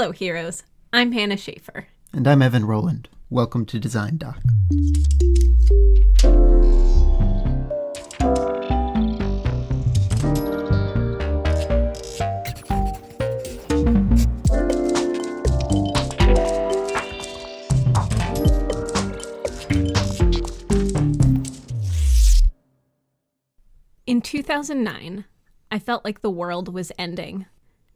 Hello, heroes. I'm Hannah Shaffer. And I'm Evan Rowland. Welcome to Design Doc. In 2009, I felt like the world was ending.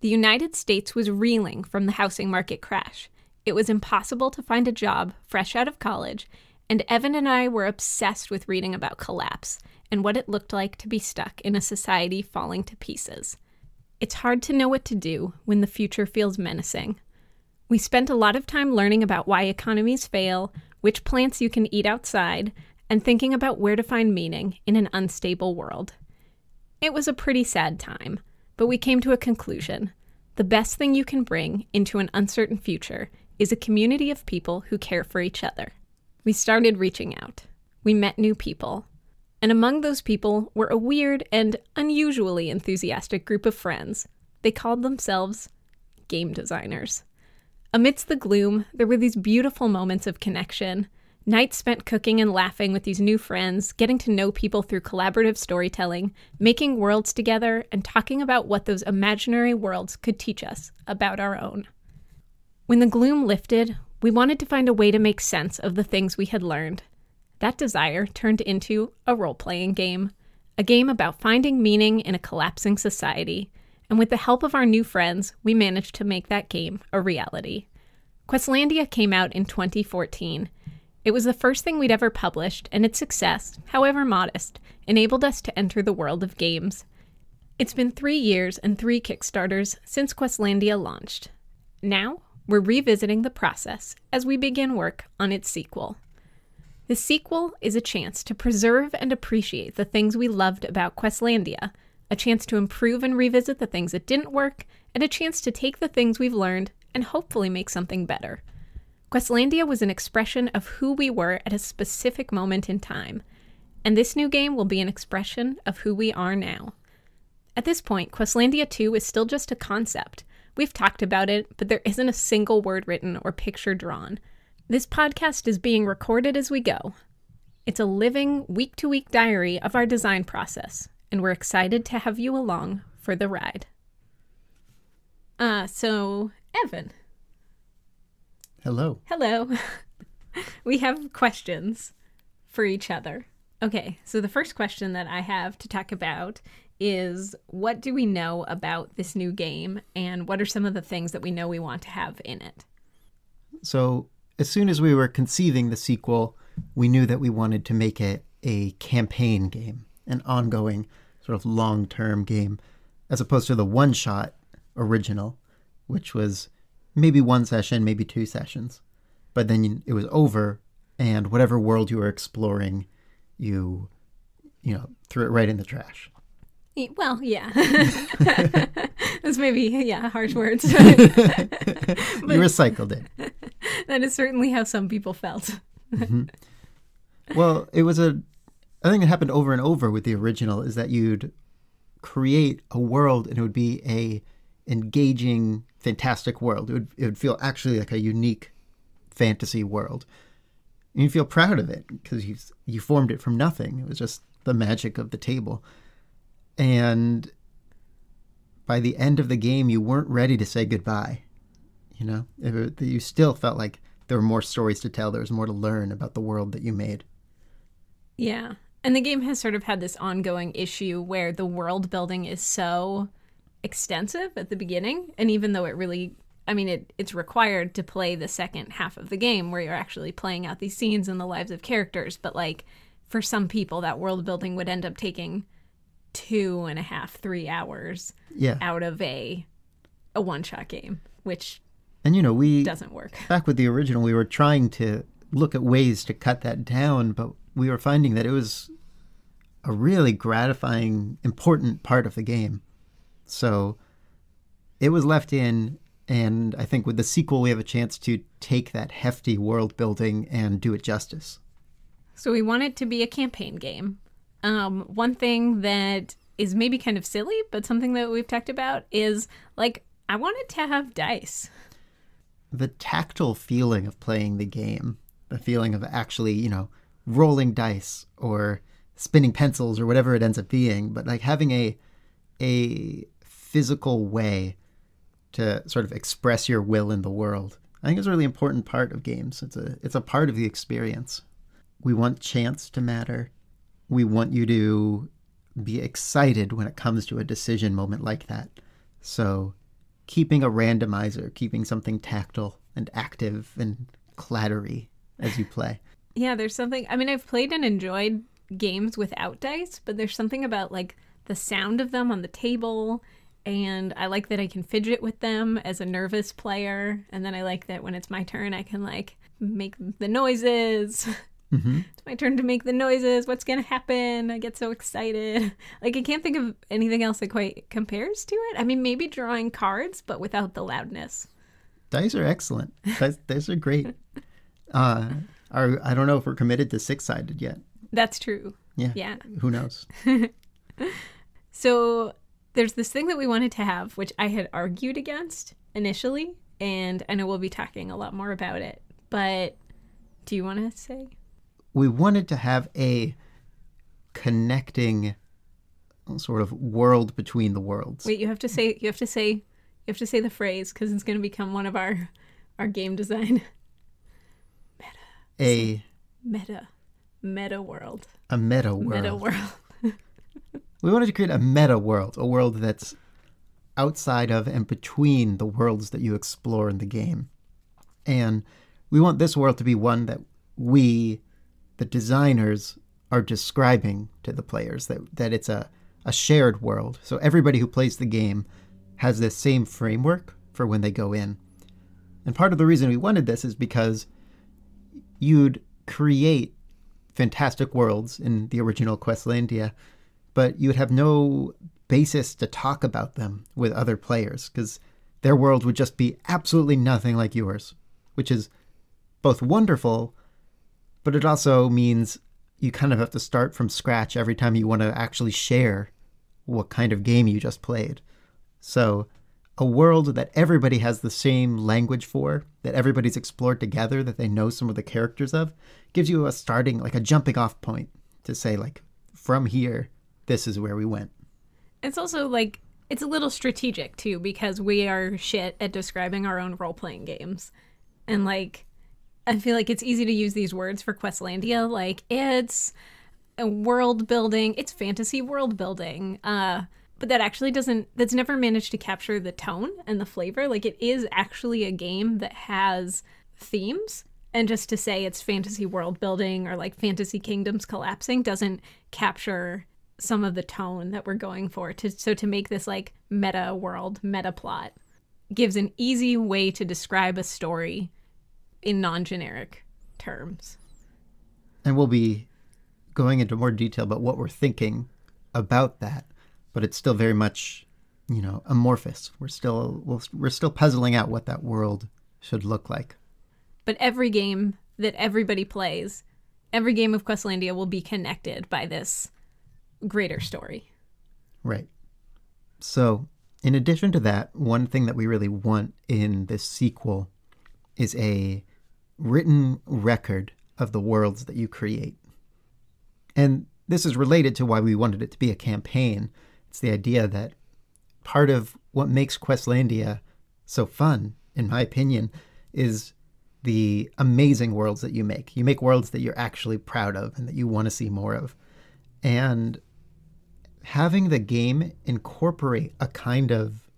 The United States was reeling from the housing market crash. It was impossible to find a job fresh out of college, and Evan and I were obsessed with reading about collapse and what it looked like to be stuck in a society falling to pieces. It's hard to know what to do when the future feels menacing. We spent a lot of time learning about why economies fail, which plants you can eat outside, and thinking about where to find meaning in an unstable world. It was a pretty sad time, but we came to a conclusion. The best thing you can bring into an uncertain future is a community of people who care for each other. We started reaching out. We met new people. And among those people were a weird and unusually enthusiastic group of friends. They called themselves game designers. Amidst the gloom, there were these beautiful moments of connection Nights spent cooking and laughing with these new friends, getting to know people through collaborative storytelling, making worlds together, and talking about what those imaginary worlds could teach us about our own. When the gloom lifted, we wanted to find a way to make sense of the things we had learned. That desire turned into a role playing game, a game about finding meaning in a collapsing society. And with the help of our new friends, we managed to make that game a reality. Questlandia came out in 2014 it was the first thing we'd ever published, and its success, however modest, enabled us to enter the world of games. It's been three years and three Kickstarters since Questlandia launched. Now, we're revisiting the process as we begin work on its sequel. The sequel is a chance to preserve and appreciate the things we loved about Questlandia, a chance to improve and revisit the things that didn't work, and a chance to take the things we've learned and hopefully make something better. Questlandia was an expression of who we were at a specific moment in time, and this new game will be an expression of who we are now. At this point, Questlandia 2 is still just a concept. We've talked about it, but there isn't a single word written or picture drawn. This podcast is being recorded as we go. It's a living, week to week diary of our design process, and we're excited to have you along for the ride. Uh, so, Evan, Hello. Hello. we have questions for each other. Okay, so the first question that I have to talk about is what do we know about this new game and what are some of the things that we know we want to have in it? So, as soon as we were conceiving the sequel, we knew that we wanted to make it a campaign game, an ongoing, sort of long term game, as opposed to the one shot original, which was maybe one session, maybe two sessions. But then it was over, and whatever world you were exploring, you, you know, threw it right in the trash. Well, yeah. That's maybe, yeah, harsh words. you recycled it. That is certainly how some people felt. mm-hmm. Well, it was a, a thing that happened over and over with the original is that you'd create a world and it would be a engaging, fantastic world. It would, it would feel actually like a unique fantasy world. And you feel proud of it because you you formed it from nothing. It was just the magic of the table. And by the end of the game, you weren't ready to say goodbye. You know, it, you still felt like there were more stories to tell. There was more to learn about the world that you made. Yeah. And the game has sort of had this ongoing issue where the world building is so extensive at the beginning, and even though it really I mean, it, it's required to play the second half of the game where you're actually playing out these scenes in the lives of characters. But, like, for some people, that world building would end up taking two and a half, three hours yeah. out of a a one shot game, which and you know we doesn't work. Back with the original, we were trying to look at ways to cut that down, but we were finding that it was a really gratifying, important part of the game. So it was left in, and I think with the sequel, we have a chance to take that hefty world building and do it justice. So we want it to be a campaign game. Um, one thing that is maybe kind of silly, but something that we've talked about is like I wanted to have dice. the tactile feeling of playing the game, the feeling of actually, you know, rolling dice or spinning pencils or whatever it ends up being, but like having a a physical way to sort of express your will in the world. I think it's a really important part of games. It's a it's a part of the experience. We want chance to matter. We want you to be excited when it comes to a decision moment like that. So keeping a randomizer, keeping something tactile and active and clattery as you play. Yeah, there's something. I mean, I've played and enjoyed games without dice, but there's something about like the sound of them on the table. And I like that I can fidget with them as a nervous player. And then I like that when it's my turn, I can like make the noises. Mm-hmm. It's my turn to make the noises. What's going to happen? I get so excited. Like, I can't think of anything else that quite compares to it. I mean, maybe drawing cards, but without the loudness. Dice are excellent. Dice, dice are great. Uh, are, I don't know if we're committed to six sided yet. That's true. Yeah. Yeah. Who knows? So there's this thing that we wanted to have, which I had argued against initially, and I know we'll be talking a lot more about it. But do you want to say? we wanted to have a connecting sort of world between the worlds. Wait, you have to say. You have to say. You have to say the phrase because it's going to become one of our our game design Meta. A meta meta world a meta world. meta world. We wanted to create a meta world, a world that's outside of and between the worlds that you explore in the game. And we want this world to be one that we, the designers, are describing to the players that, that it's a, a shared world. So everybody who plays the game has this same framework for when they go in. And part of the reason we wanted this is because you'd create fantastic worlds in the original Questlandia, but you would have no basis to talk about them with other players because their world would just be absolutely nothing like yours, which is both wonderful, but it also means you kind of have to start from scratch every time you want to actually share what kind of game you just played. So, a world that everybody has the same language for, that everybody's explored together, that they know some of the characters of, gives you a starting, like a jumping off point to say, like, from here, this is where we went. It's also like it's a little strategic too because we are shit at describing our own role playing games. And like I feel like it's easy to use these words for Questlandia like it's world building, it's fantasy world building. Uh but that actually doesn't that's never managed to capture the tone and the flavor. Like it is actually a game that has themes and just to say it's fantasy world building or like fantasy kingdoms collapsing doesn't capture some of the tone that we're going for to so to make this like meta world meta plot gives an easy way to describe a story in non-generic terms And we'll be going into more detail about what we're thinking about that, but it's still very much, you know, amorphous. We're still we'll, we're still puzzling out what that world should look like. but every game that everybody plays every game of questlandia will be connected by this greater story Right. So, in addition to that, one thing that we really want in this sequel is a written record of the worlds that you create. And this is related to why we wanted it to be a campaign. It's the idea that part of what makes Questlandia so fun, in my opinion, is the amazing worlds that you make. You make worlds that you're actually proud of and that you want to see more of. And having the game incorporate a kind of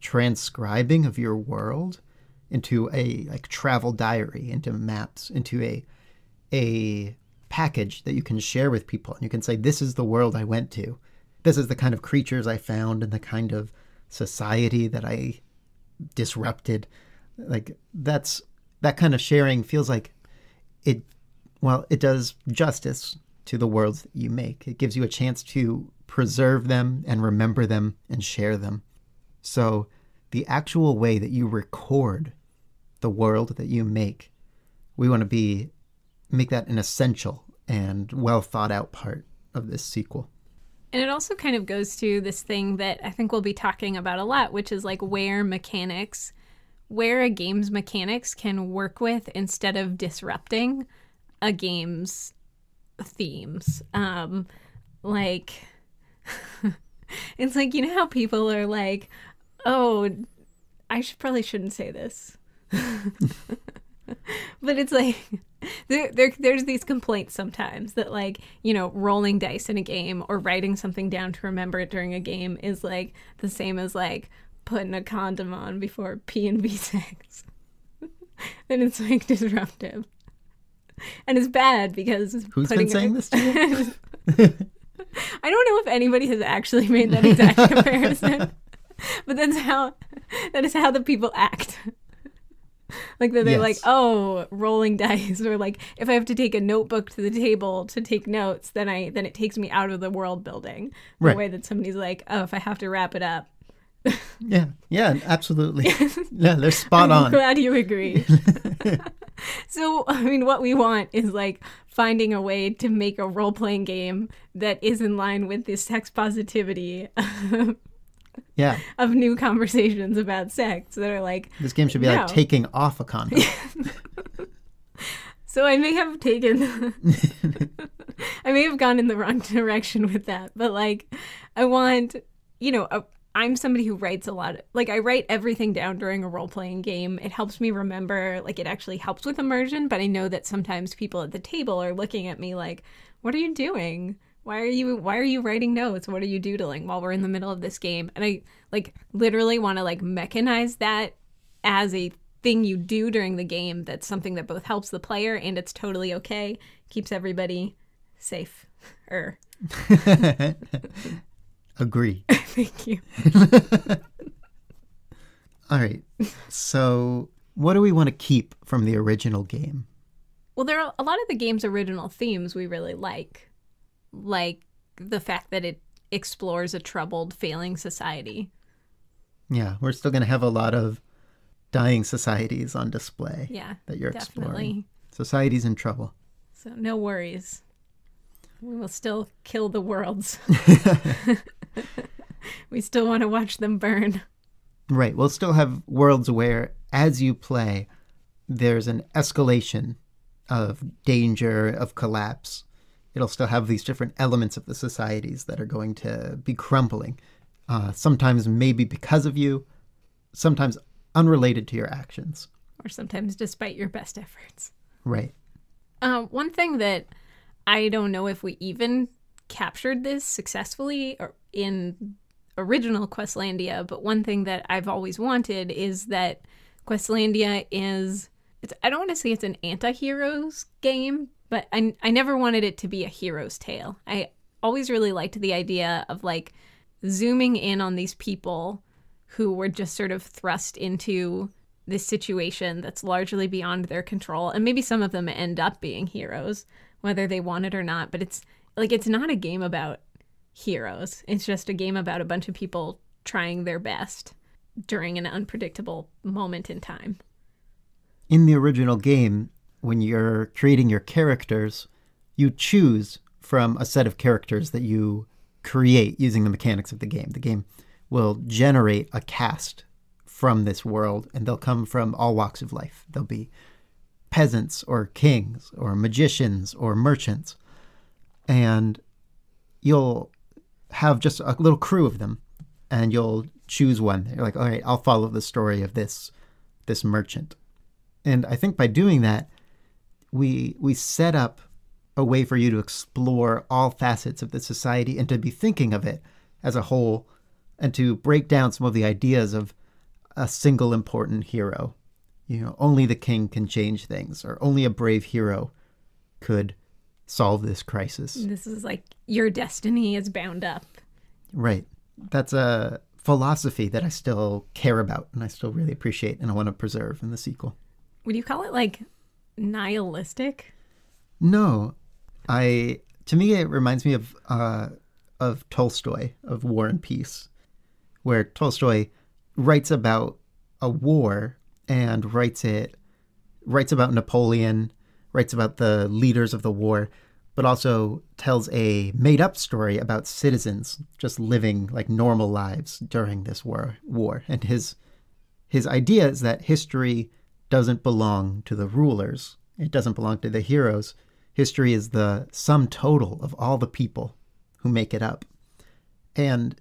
transcribing of your world into a like travel diary, into maps, into a a package that you can share with people. And you can say, This is the world I went to. This is the kind of creatures I found and the kind of society that I disrupted. Like that's that kind of sharing feels like it well, it does justice to the worlds that you make. It gives you a chance to preserve them and remember them and share them. So, the actual way that you record the world that you make, we want to be make that an essential and well thought out part of this sequel. And it also kind of goes to this thing that I think we'll be talking about a lot, which is like where mechanics where a game's mechanics can work with instead of disrupting a game's themes. Um, like, it's like, you know how people are like, oh, I should probably shouldn't say this. but it's like there, there there's these complaints sometimes that like you know rolling dice in a game or writing something down to remember it during a game is like the same as like putting a condom on before P and b sex and it's like disruptive and it's bad because Who's been saying this to you? I don't know if anybody has actually made that exact comparison, but that's how that is how the people act. like that they're Yes. like, oh, rolling dice, or like if I have to take a notebook to the table to take notes, then I then it takes me out of the world building. The Right. way that somebody's like, oh, if I have to wrap it up, yeah, yeah, absolutely. yeah, they're spot I'm on. glad you agree. so, I mean, what we want is like finding a way to make a role playing game that is in line with this sex positivity Yeah, of new conversations about sex that are like, this game should be No. like taking off a condom. so I may have taken, I may have gone in the wrong direction with that, but like, I want, you know, a, I'm somebody who writes a lot. Like, I write everything down during a role playing game. It helps me remember, like, it actually helps with immersion, but I know that sometimes people at the table are looking at me like, what are you doing? Why are you why are you writing notes? What are you doodling while we're in the middle of this game? And I like literally want to like mechanize that as a thing you do during the game that's something that both helps the player and it's totally okay, keeps everybody safe. Er, Agree. thank you. All right. So, what do we want to keep from the original game? Well, there are a lot of the game's original themes we really like, like the fact that it explores a troubled, failing society. Yeah, we're still going to have a lot of dying societies on display Yeah, that you're exploring. definitely. Society's in trouble. So no worries. We will still kill the worlds. we still want to watch them burn. Right. We'll still have worlds where, as you play, there's an escalation of danger, of collapse. It'll still have these different elements of the societies that are going to be crumbling. Uh, sometimes maybe because of you, sometimes unrelated to your actions. Or sometimes despite your best efforts. Right. Uh, one thing that I don't know if we even captured this successfully uh, in original Questlandia, but one thing that I've always wanted is that Questlandia is it's, I don't want to say it's an anti-heroes game, but I I never wanted it to be a hero's tale. I always really liked the idea of like zooming in on these people who were just sort of thrust into this situation that's largely beyond their control and maybe some of them end up being heroes whether they want it or not but it's like it's not a game about heroes it's just a game about a bunch of people trying their best during an unpredictable moment in time in the original game, when you're creating your characters, you choose from a set of characters that you create using the mechanics of the game. The game will generate a cast from this world, and they'll come from all walks of life. They'll be peasants or kings or magicians or merchants. And you'll have just a little crew of them, and you'll choose one. You're like, all right, I'll follow the story of this this merchant. And I think by doing that, we we set up a way for you to explore all facets of the society and to be thinking of it as a whole and to break down some of the ideas of a single important hero. You know, only the king can change things or only a brave hero could solve this crisis. this is like your destiny is bound up Right. That's a philosophy that I still care about and I still really appreciate and I want to preserve in the sequel. would you call it like nihilistic No, I to me it reminds me of uh, of Tolstoy of War and Peace, where Tolstoy writes about a war and writes it writes about Napoleon, writes about the leaders of the war, but also tells a made up story about citizens just living like normal lives during this war war and his his idea is that history doesn't belong to the rulers, it doesn't belong to the heroes. History is the sum total of all the people who make it up. And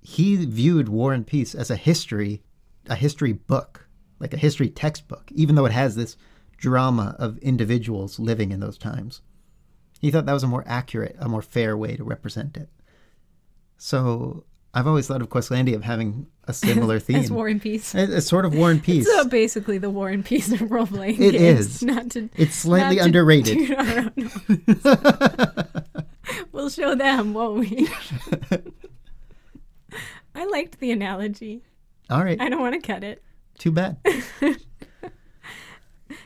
he viewed War and Peace as a history, a history book, like a history textbook, even though it has this drama of individuals living in those times. He thought that was a more accurate, a more fair way to represent it. So I've always thought of Questlandia of having a similar theme. As War and Peace. It- It's sort of War and uh, Peace. So basically, the War and Peace of role playing It games. is. Not to. It's slightly not underrated. toot our own we'll show them, won't we? I liked the analogy. All right, I don't want to cut it. too bad.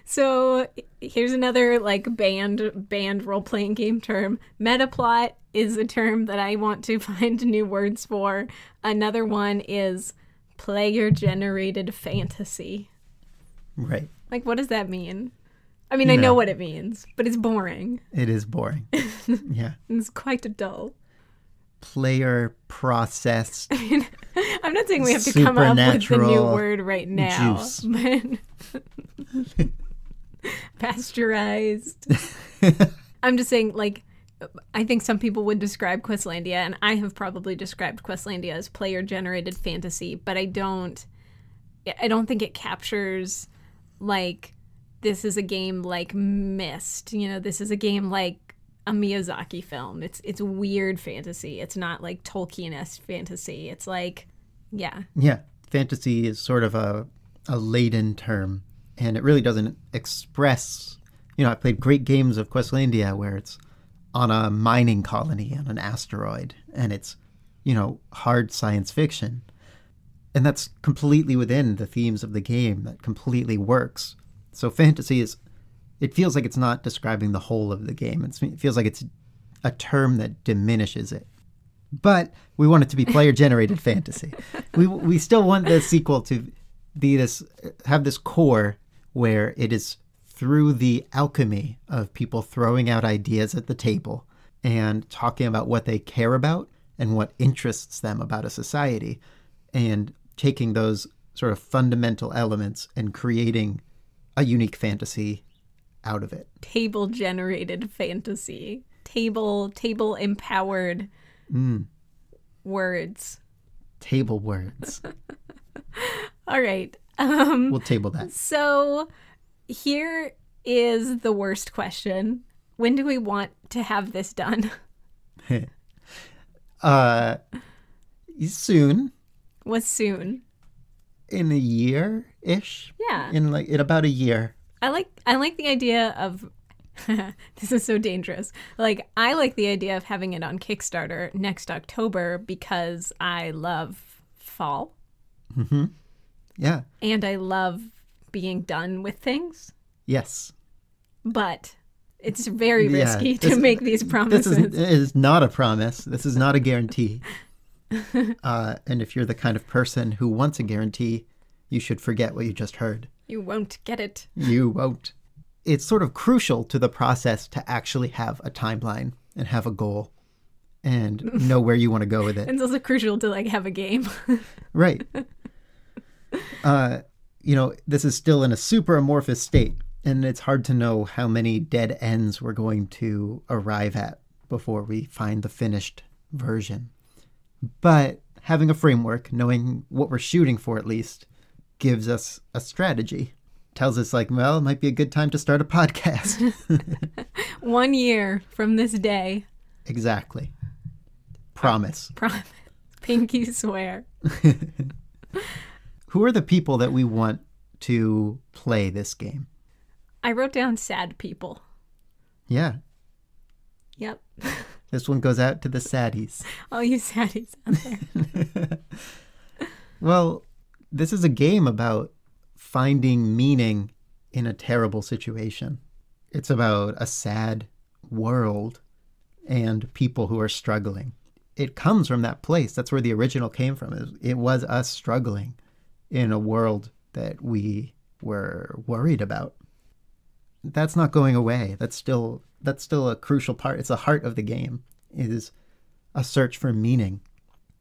So here's another like band band role playing game term. Metaplot is a term that I want to find new words for. Another one is player generated fantasy. Right. Like what does that mean? I mean, I know No. what it means, but it's boring. It is boring. yeah. It's quite a dull. Player processed. I mean, I'm not saying we have to come up with the new word right now, juice. but pasteurized. I'm just saying, like, I think some people would describe Questlandia, and I have probably described Questlandia as player-generated fantasy, but I don't. I don't think it captures like this is a game like Myst. You know, this is a game like a Miyazaki film. It's it's weird fantasy. It's not like Tolkien-esque fantasy. It's like, yeah, Yeah. Fantasy is sort of a, a laden term, and it really doesn't express. You know, I played great games of Questlandia where it's on a mining colony on an asteroid, and it's, you know, hard science fiction. And that's completely within the themes of the game, that completely works. So fantasy is, it feels like it's not describing the whole of the game. It's, it feels like it's a term that diminishes it. But we want it to be player generated fantasy. We, we still want the sequel to be this, have this core where it is through the alchemy of people throwing out ideas at the table and talking about what they care about and what interests them about a society and taking those sort of fundamental elements and creating a unique fantasy out of it. table generated fantasy. Table table empowered mm. words. Table words. All right. Um We'll table that. so here is the worst question. When do we want to have this done? Uh, soon, Was soon. in a year ish. Yeah. In like in about a year. I like I like the idea of this is so dangerous. Like I like the idea of having it on Kickstarter next October because I love fall Yeah. and I love being done with things, Yes. but it's very Yeah, risky to make these promises. This is, is not a promise. This is not a guarantee. uh, and if you're the kind of person who wants a guarantee, you should forget what you just heard. You won't get it. You won't. It's sort of crucial to the process to actually have a timeline and have a goal and know where you want to go with it. It's also crucial to like have a game. Right. Uh, you know, this is still in a super amorphous state, and it's hard to know how many dead ends we're going to arrive at before we find the finished version. But having a framework, knowing what we're shooting for at least, gives us a strategy. Tells us, like, well, it might be a good time to start a podcast. One year from this day. exactly. Promise. Promise. Pinky swear. Who are the people that we want to play this game? I wrote down sad people. Yeah. Yep. This one goes out to the saddies. All you saddies out there. Well, this is a game about finding meaning in a terrible situation. It's about a sad world and people who are struggling. It comes from that place. That's where the original came from. It- It was us struggling in a world that we were worried about. That's not going away. That's still that's still a crucial part. It's the heart of the game. Is a search for meaning.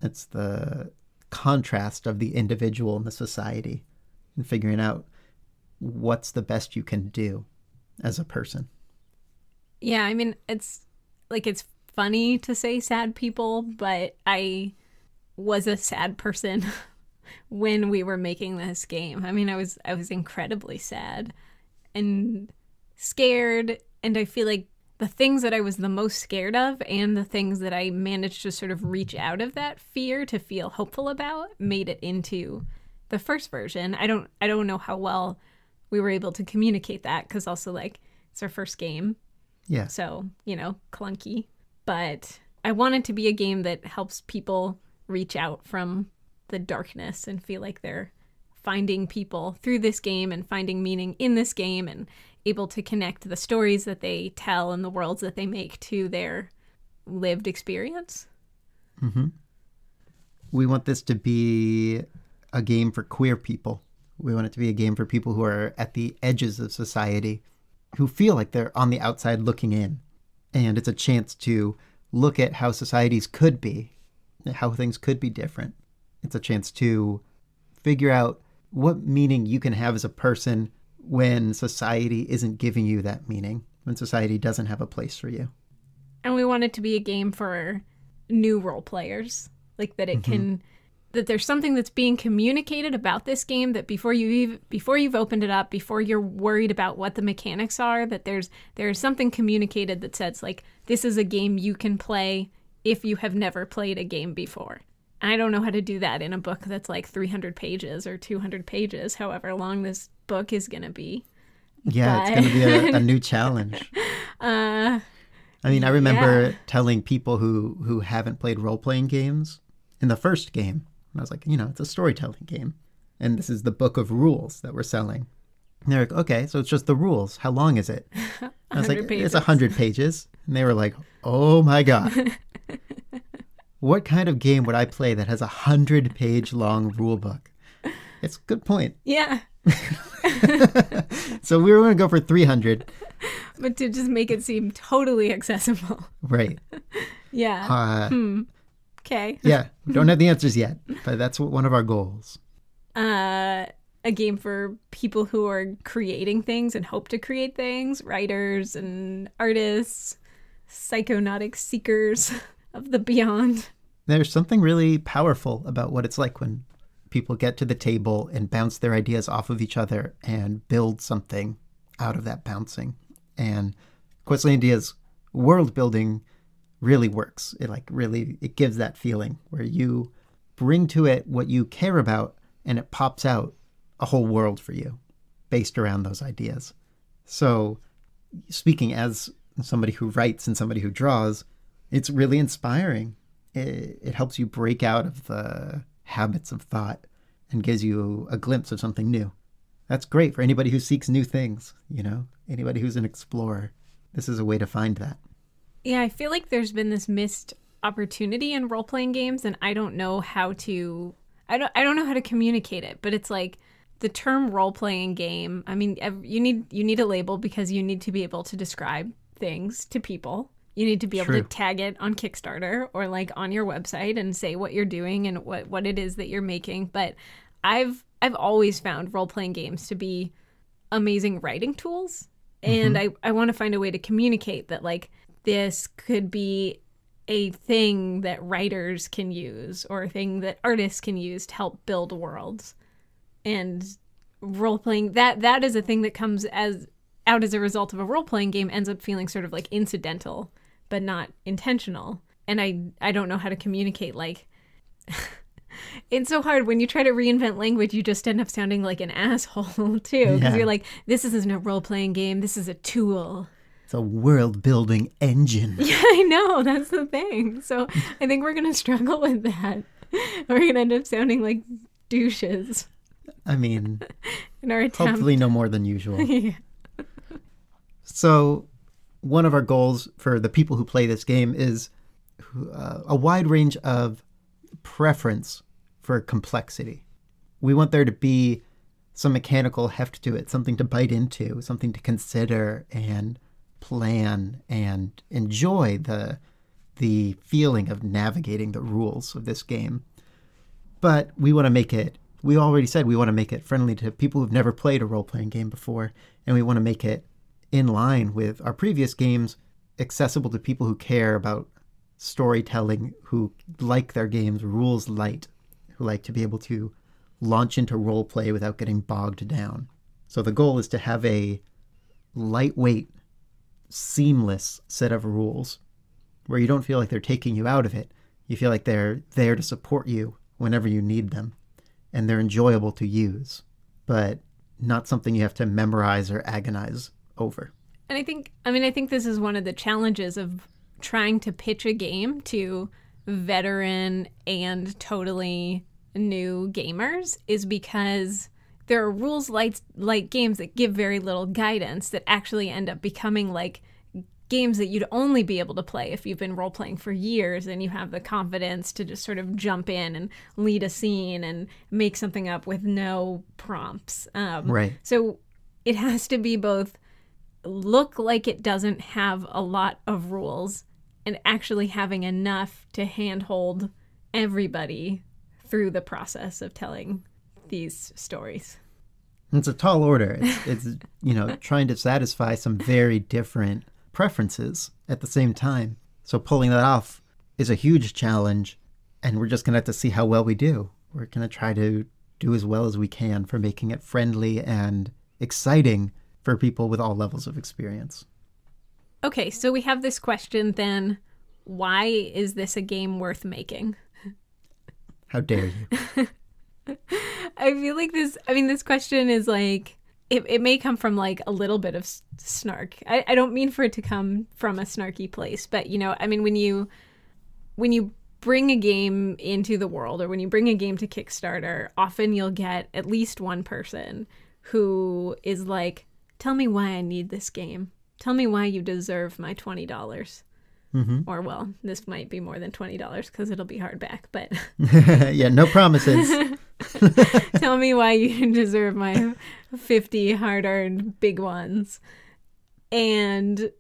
It's the contrast of the individual and the society and figuring out what's the best you can do as a person. Yeah, I mean, it's like it's funny to say sad people, but I was a sad person when we were making this game. I mean, I was I was incredibly sad and scared and I feel like the things that I was the most scared of and the things that I managed to sort of reach out of that fear to feel hopeful about made it into the first version. I don't I don't know how well we were able to communicate that cuz also like it's our first game. Yeah. So, you know, clunky. But I want it to be a game that helps people reach out from the darkness and feel like they're finding people through this game and finding meaning in this game and able to connect the stories that they tell and the worlds that they make to their lived experience. Mm-hmm. We want this to be a game for queer people. We want it to be a game for people who are at the edges of society, who feel like they're on the outside looking in. And it's a chance to look at how societies could be, how things could be different. It's a chance to figure out what meaning you can have as a person when society isn't giving you that meaning, when society doesn't have a place for you. And we want it to be a game for new role players, like that it mm-hmm. can that there's something that's being communicated about this game that before you even before you've opened it up, before you're worried about what the mechanics are, that there's there's something communicated that says like this is a game you can play if you have never played a game before. I don't know how to do that in a book that's like 300 pages or 200 pages, however long this book is going to be. Yeah, but... it's going to be a, a, new challenge. Uh, I mean, I remember yeah. telling people who who haven't played role playing games in the first game, and I was like, you know, it's a storytelling game, and this is the book of rules that we're selling. And they're like, okay, so it's just the rules. How long is it? I was like, pages. it's a hundred pages, and they were like, oh my god. what kind of game would I play that has a hundred page long rule book? It's a good point. Yeah. so we were going to go for 300. But to just make it seem totally accessible. Right. yeah. Uh, hmm. Okay. yeah. Don't have the answers yet, but that's one of our goals. Uh, a game for people who are creating things and hope to create things, writers and artists, psychonautic seekers of the beyond. There's something really powerful about what it's like when people get to the table and bounce their ideas off of each other and build something out of that bouncing. And Questlandia's world building really works. It like really it gives that feeling where you bring to it what you care about and it pops out a whole world for you based around those ideas. So speaking as somebody who writes and somebody who draws, it's really inspiring. It, it helps you break out of the habits of thought and gives you a glimpse of something new. That's great for anybody who seeks new things, you know, anybody who's an explorer. This is a way to find that. Yeah, I feel like there's been this missed opportunity in role playing games and I don't know how to I don't I don't know how to communicate it, but it's like the term role playing game, I mean, you need you need a label because you need to be able to describe things to people. You need to be able to tag it on Kickstarter or like on your website and say what you're doing and what what it is that you're making. But I've I've always found role playing games to be amazing writing tools, and mm-hmm. I I want to find a way to communicate that like this could be a thing that writers can use or a thing that artists can use to help build worlds and role playing that that is a thing that comes as out as a result of a role playing game ends up feeling sort of like incidental but not intentional. And I I don't know how to communicate like it's so hard. When you try to reinvent language you just end up sounding like an asshole too because yeah. you're like this isn't a role-playing game. This is a tool. It's a world building engine. Yeah i know. That's the thing. So i think we're gonna struggle with that. We're gonna end up sounding like douches. I mean in our attempt. hopefully no more than usual. Yeah. so one of our goals for the people who play this game is uh, a wide range of preference for complexity. We want there to be some mechanical heft to it, something to bite into, something to consider and plan and enjoy the the feeling of navigating the rules of this game. But we want to make it we already said we want to make it friendly to people who've never played a role playing game before, and we want to make it in line with our previous games, accessible to people who care about storytelling, who like their games rules light, who like to be able to launch into role play without getting bogged down. So the goal is to have a lightweight, seamless set of rules where you don't feel like they're taking you out of it. You feel like they're there to support you whenever you need them and they're enjoyable to use, but not something you have to memorize or agonize over. And I think, I mean, I think this is one of the challenges of trying to pitch a game to veteran and totally new gamers is because there are rules like like games that give very little guidance that actually end up becoming like games that you'd only be able to play if you've been role playing for years and you have the confidence to just sort of jump in and lead a scene and make something up with no prompts. Um, right. So it has to be both look like it doesn't have a lot of rules and actually having enough to handhold everybody through the process of telling these stories. It's a tall order. It's, it's you know trying to satisfy some very different preferences at the same time. So pulling that off is a huge challenge, and we're just gonna have to see how well we do. We're gonna try to do as well as we can for making it friendly and exciting for people with all levels of experience. Okay, so we have this question then why is this a game worth making? How dare you? I feel like this, I mean, this question is like, it, it may come from like a little bit of snark. I, I don't mean for it to come from a snarky place, but you know, I mean, when you, when you bring a game into the world or when you bring a game to Kickstarter, often you'll get at least one person who is like, tell me why I need this game. Tell me why you deserve my 20. dollars mm-hmm. Or, well, this might be more than $20 because it'll be hardback, but. yeah, no promises. Tell me why you deserve my 50 hard earned big ones. And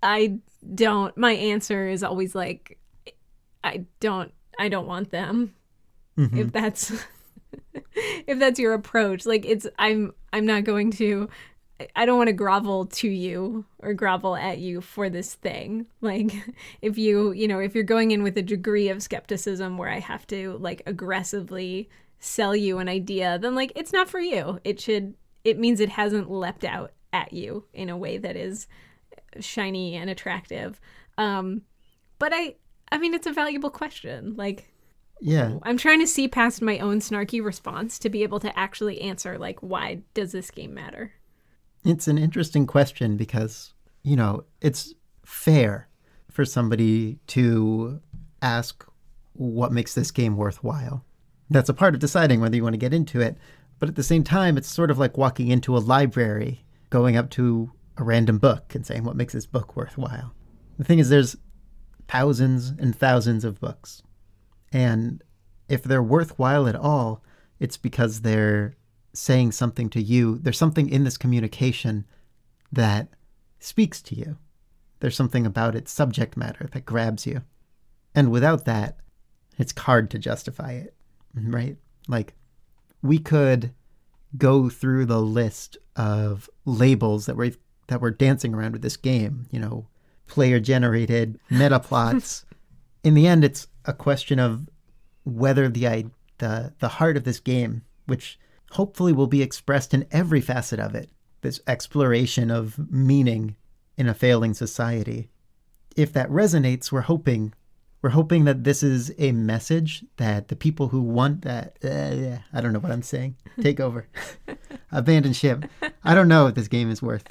I don't, my answer is always like, I don't, I don't want them. Mm-hmm. If that's. if that's your approach like it's i'm i'm not going to I don't want to grovel to you or grovel at you for this thing. Like if you, you know, if you're going in with a degree of skepticism where I have to like aggressively sell you an idea, then like it's not for you. It should it means it hasn't leapt out at you in a way that is shiny and attractive. Um but I I mean it's a valuable question. Like yeah. I'm trying to see past my own snarky response to be able to actually answer like why does this game matter? It's an interesting question because, you know, it's fair for somebody to ask what makes this game worthwhile. That's a part of deciding whether you want to get into it. But at the same time, it's sort of like walking into a library, going up to a random book and saying, what makes this book worthwhile? The thing is, there's thousands and thousands of books. And if they're worthwhile at all, it's because they're saying something to you. There's something in this communication that speaks to you. There's something about its subject matter that grabs you. And without that, it's hard to justify it, right? Like, we could go through the list of labels that we're that we're dancing around with this game. You know, player generated meta plots. in the end, it's a question of whether the the the heart of this game, which hopefully will be expressed in every facet of it this exploration of meaning in a failing society. If that resonates, we're hoping we're hoping that this is a message that the people who want that uh, I don't know what I'm saying. Take over. Abandon ship. I don't know what this game is worth.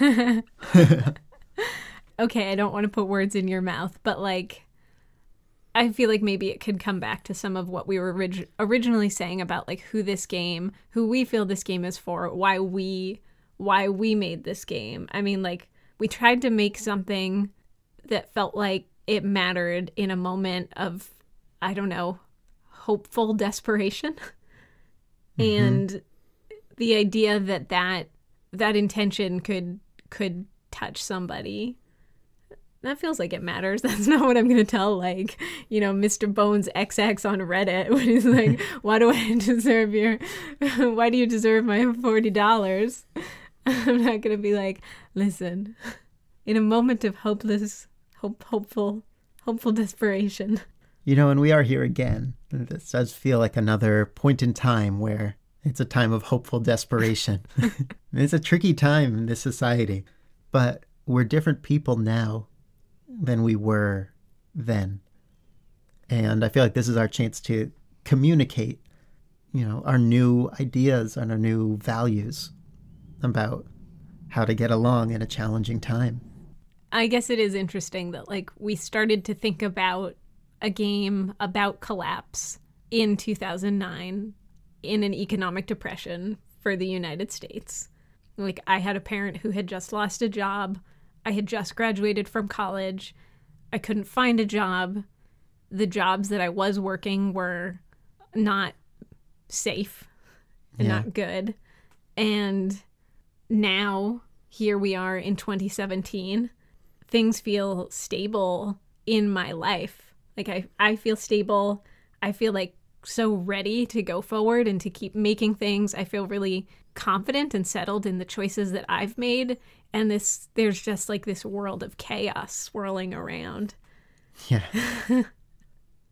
okay, I don't want to put words in your mouth, but like I feel like maybe it could come back to some of what we were orig- originally saying about like who this game, who we feel this game is for, why we why we made this game. I mean like we tried to make something that felt like it mattered in a moment of I don't know, hopeful desperation. Mm-hmm. And the idea that that that intention could could touch somebody that feels like it matters. That's not what I'm going to tell, like, you know, Mr. Bones XX on Reddit when he's like, why do I deserve your, why do you deserve my $40? I'm not going to be like, listen, in a moment of hopeless, hope, hopeful, hopeful desperation. You know, and we are here again. This does feel like another point in time where it's a time of hopeful desperation. it's a tricky time in this society, but we're different people now than we were then. And I feel like this is our chance to communicate, you know, our new ideas and our new values about how to get along in a challenging time. I guess it is interesting that like we started to think about a game about collapse in 2009 in an economic depression for the United States. Like I had a parent who had just lost a job. I had just graduated from college. I couldn't find a job. The jobs that I was working were not safe and Yeah. not good. And now here we are in 2017 things feel stable in my life like i i feel stable i feel like so ready to go forward and to keep making things i feel really confident and settled in the choices that i've made and this there's just like this world of chaos swirling around Yeah.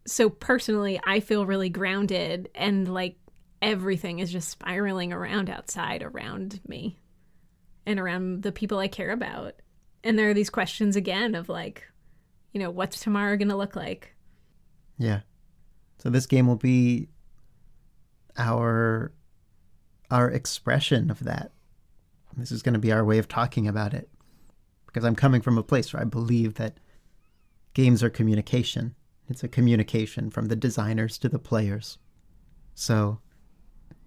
so personally i feel really grounded and like everything is just spiraling around outside around me and around the people i care about and there are these questions again of like you know what's tomorrow going to look like Yeah. So this game will be our our expression of that. This is going to be our way of talking about it. Because I'm coming from a place where I believe that games are communication. It's a communication from the designers to the players. So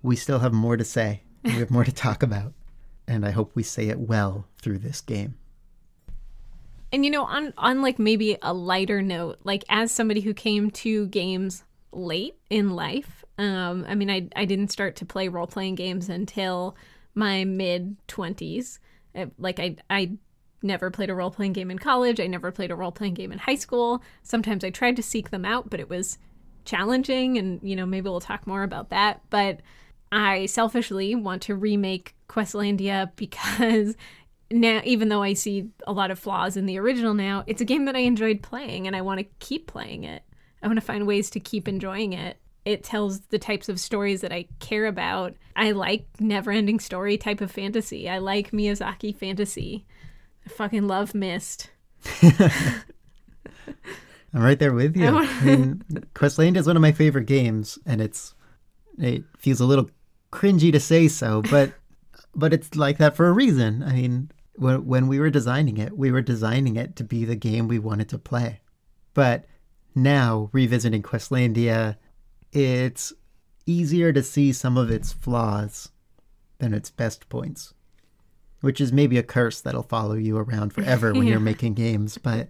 we still have more to say. We have more to talk about. And I hope we say it well through this game. And you know, on on like maybe a lighter note, like as somebody who came to games late in life, um, I mean, I I didn't start to play role playing games until my mid twenties. Like I I never played a role playing game in college. I never played a role playing game in high school. Sometimes I tried to seek them out, but it was challenging, and you know, maybe we'll talk more about that. But I selfishly want to remake Questlandia because now even though I see a lot of flaws in the original now, it's a game that I enjoyed playing and I want to keep playing it. I want to find ways to keep enjoying it. It tells the types of stories that I care about. I like never-ending story type of fantasy. I like Miyazaki fantasy. I fucking love Myst. I'm right there with you. I mean, Questlandia is one of my favorite games, and it's it feels a little cringy to say so, but but it's like that for a reason. I mean, when when we were designing it, we were designing it to be the game we wanted to play. But now revisiting Questlandia, it's easier to see some of its flaws than its best points, which is maybe a curse that'll follow you around forever when Yeah. you're making games. But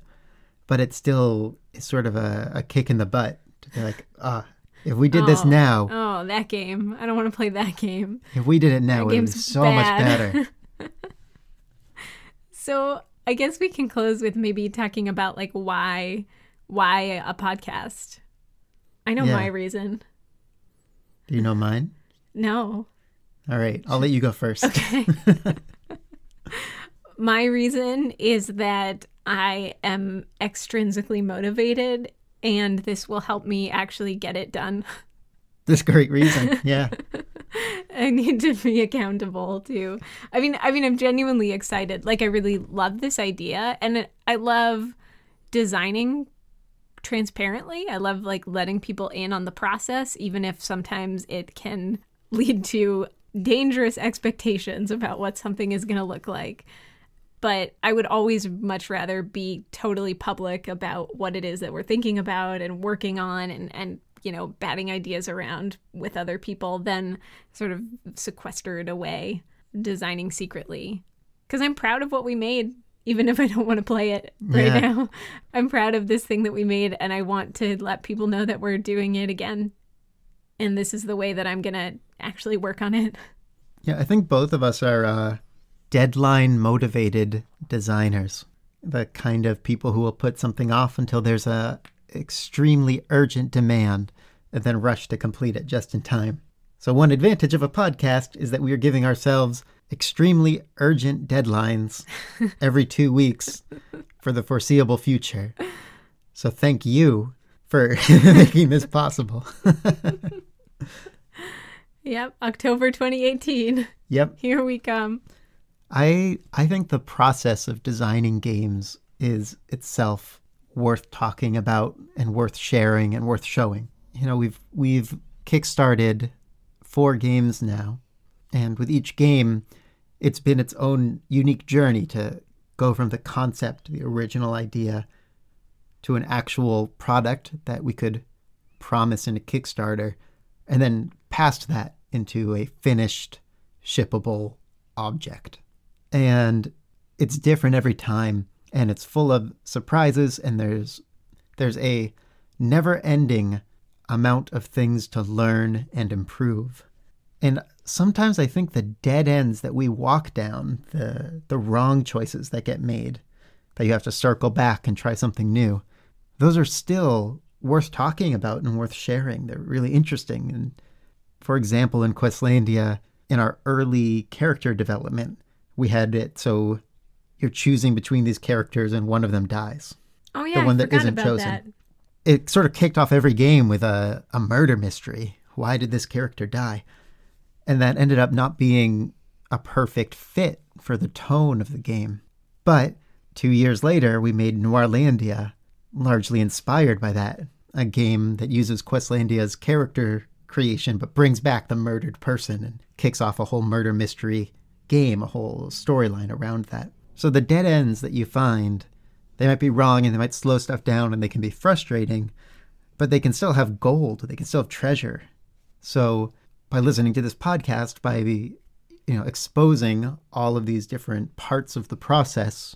but it still is sort of a, a kick in the butt to be like, ah, if we did this Oh. now, Oh, that game. I don't want to play that game. if we did it now, it would be so much better. So I guess we can close with maybe talking about like why why a podcast. I know Yeah. my reason. Do you know mine? No. All right, I'll let you go first. Okay. my reason is that I am extrinsically motivated and this will help me actually get it done. This great reason. Yeah. I need to be accountable too. I mean, I mean, I'm genuinely excited. Like, I really love this idea, and I love designing transparently. I love like letting people in on the process, even if sometimes it can lead to dangerous expectations about what something is going to look like. But I would always much rather be totally public about what it is that we're thinking about and working on and, and you know, batting ideas around with other people than sort of sequestered away, designing secretly. Because I'm proud of what we made, even if I don't want to play it right Yeah. now. I'm proud of this thing that we made, and I want to let people know that we're doing it again. And this is the way that I'm going to actually work on it. Yeah, I think both of us are uh, deadline motivated designers. the kind of people who will put something off until there's a extremely urgent demand and then rush to complete it just in time. So one advantage of a podcast is that we are giving ourselves extremely urgent deadlines every 2 weeks for the foreseeable future. So thank you for making this possible. Yep, October 2018. yep. Here we come. I I think the process of designing games is itself worth talking about and worth sharing and worth showing. You know, we've we've kickstarted four games now, and with each game, it's been its own unique journey to go from the concept, the original idea, to an actual product that we could promise in a Kickstarter, and then past that into a finished, shippable object. And it's different every time, and it's full of surprises, and there's there's a never-ending amount of things to learn and improve. And sometimes I think the dead ends that we walk down, the the wrong choices that get made, that you have to circle back and try something new, those are still worth talking about and worth sharing. They're really interesting. And for example, in Questlandia, in our early character development, we had it so you're choosing between these characters and one of them dies. Oh yeah, the one I that isn't chosen. that. It sort of kicked off every game with a, a murder mystery. Why did this character die? And that ended up not being a perfect fit for the tone of the game. But two years later, we made Noirlandia, largely inspired by that. A game that uses Questlandia's character creation but brings back the murdered person and kicks off a whole murder mystery game, a whole storyline around that. So the dead ends that you find, they might be wrong and they might slow stuff down and they can be frustrating, but they can still have gold, they can still have treasure. So by listening to this podcast, by the you know exposing all of these different parts of the process,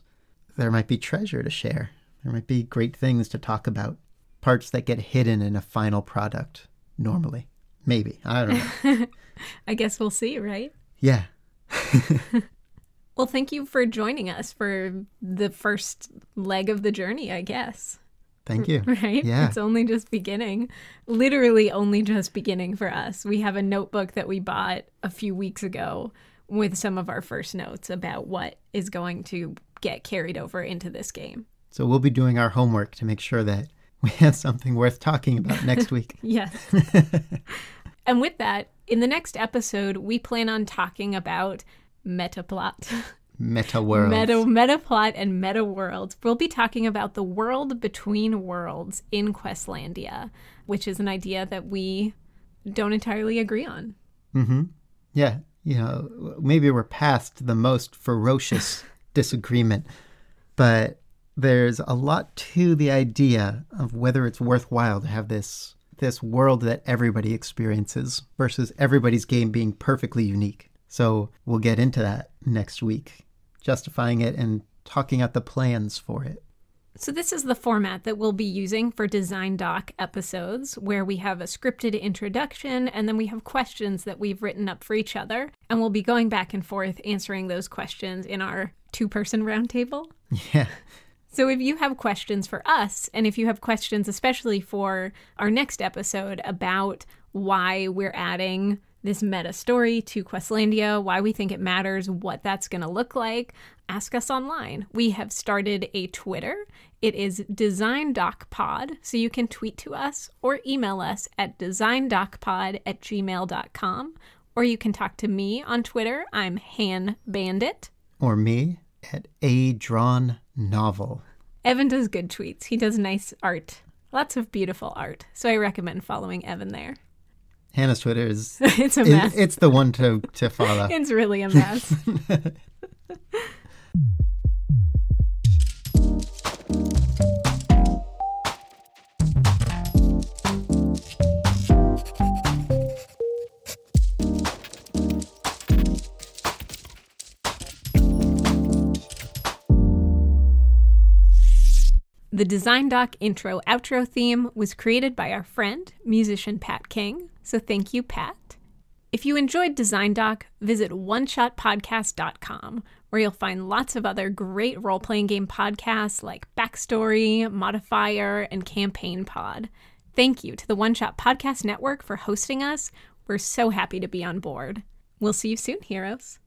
there might be treasure to share. There might be great things to talk about. Parts that get hidden in a final product normally. Maybe. I don't know. I guess we'll see, right? yeah. Well, thank you for joining us for the first leg of the journey, I guess. Thank you. Right? Yeah. It's only just beginning. Literally only just beginning for us. We have a notebook that we bought a few weeks ago with some of our first notes about what is going to get carried over into this game. So we'll be doing our homework to make sure that we have something worth talking about next week. Yes. and with that, in the next episode, we plan on talking about metaplot. Meta world. Meta meta Plot and meta worlds. We'll be talking about the world between worlds in Questlandia, which is an idea that we don't entirely agree on. Mm-hmm. Yeah. You know, maybe we're past the most ferocious disagreement, but there's a lot to the idea of whether it's worthwhile to have this this world that everybody experiences versus everybody's game being perfectly unique. So we'll get into that next week, justifying it and talking out the plans for it. So, this is the format that we'll be using for Design Doc episodes, where we have a scripted introduction and then we have questions that we've written up for each other. And we'll be going back and forth answering those questions in our two person roundtable. Yeah. So, if you have questions for us, and if you have questions, especially for our next episode about why we're adding this meta story to Questlandia, why we think it matters, what that's going to look like, ask us online. We have started a Twitter. It is DesignDocPod, so you can tweet to us or email us at designdocpod at gmail.com. Or you can talk to me on Twitter. I'm Han Bandit. Or me at a drawn novel. Evan does good tweets. He does nice art, lots of beautiful art. So I recommend following Evan there. Hannah's Twitter is it's a it- it's the one to to follow. It's really a mess. The Design Doc intro outro theme was created by our friend, musician Pat King. So thank you, Pat. If you enjoyed Design Doc, visit oneshotpodcast.com, where you'll find lots of other great role playing game podcasts like Backstory, Modifier, and Campaign Pod. Thank you to the One Shot Podcast Network for hosting us. We're so happy to be on board. We'll see you soon, heroes.